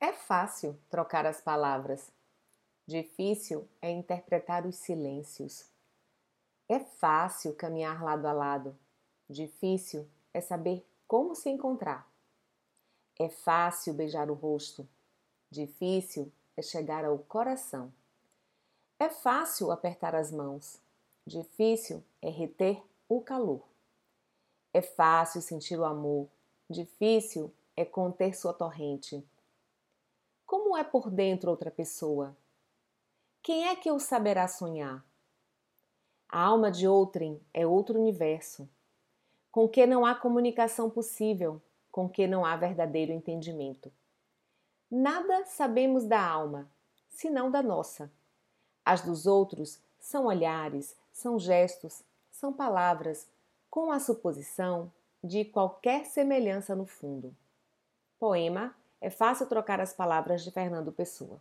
É fácil trocar as palavras. Difícil é interpretar os silêncios. É fácil caminhar lado a lado. Difícil é saber como se encontrar. É fácil beijar o rosto. Difícil é chegar ao coração. É fácil apertar as mãos. Difícil é reter o calor. É fácil sentir o amor. Difícil é conter sua torrente. Como é por dentro outra pessoa? Quem é que o saberá sonhar? A alma de outrem é outro universo, com que não há comunicação possível, com que não há verdadeiro entendimento. Nada sabemos da alma, senão da nossa. As dos outros são olhares, são gestos, são palavras, com a suposição de qualquer semelhança no fundo. Poema é fácil trocar as palavras de Fernando Pessoa.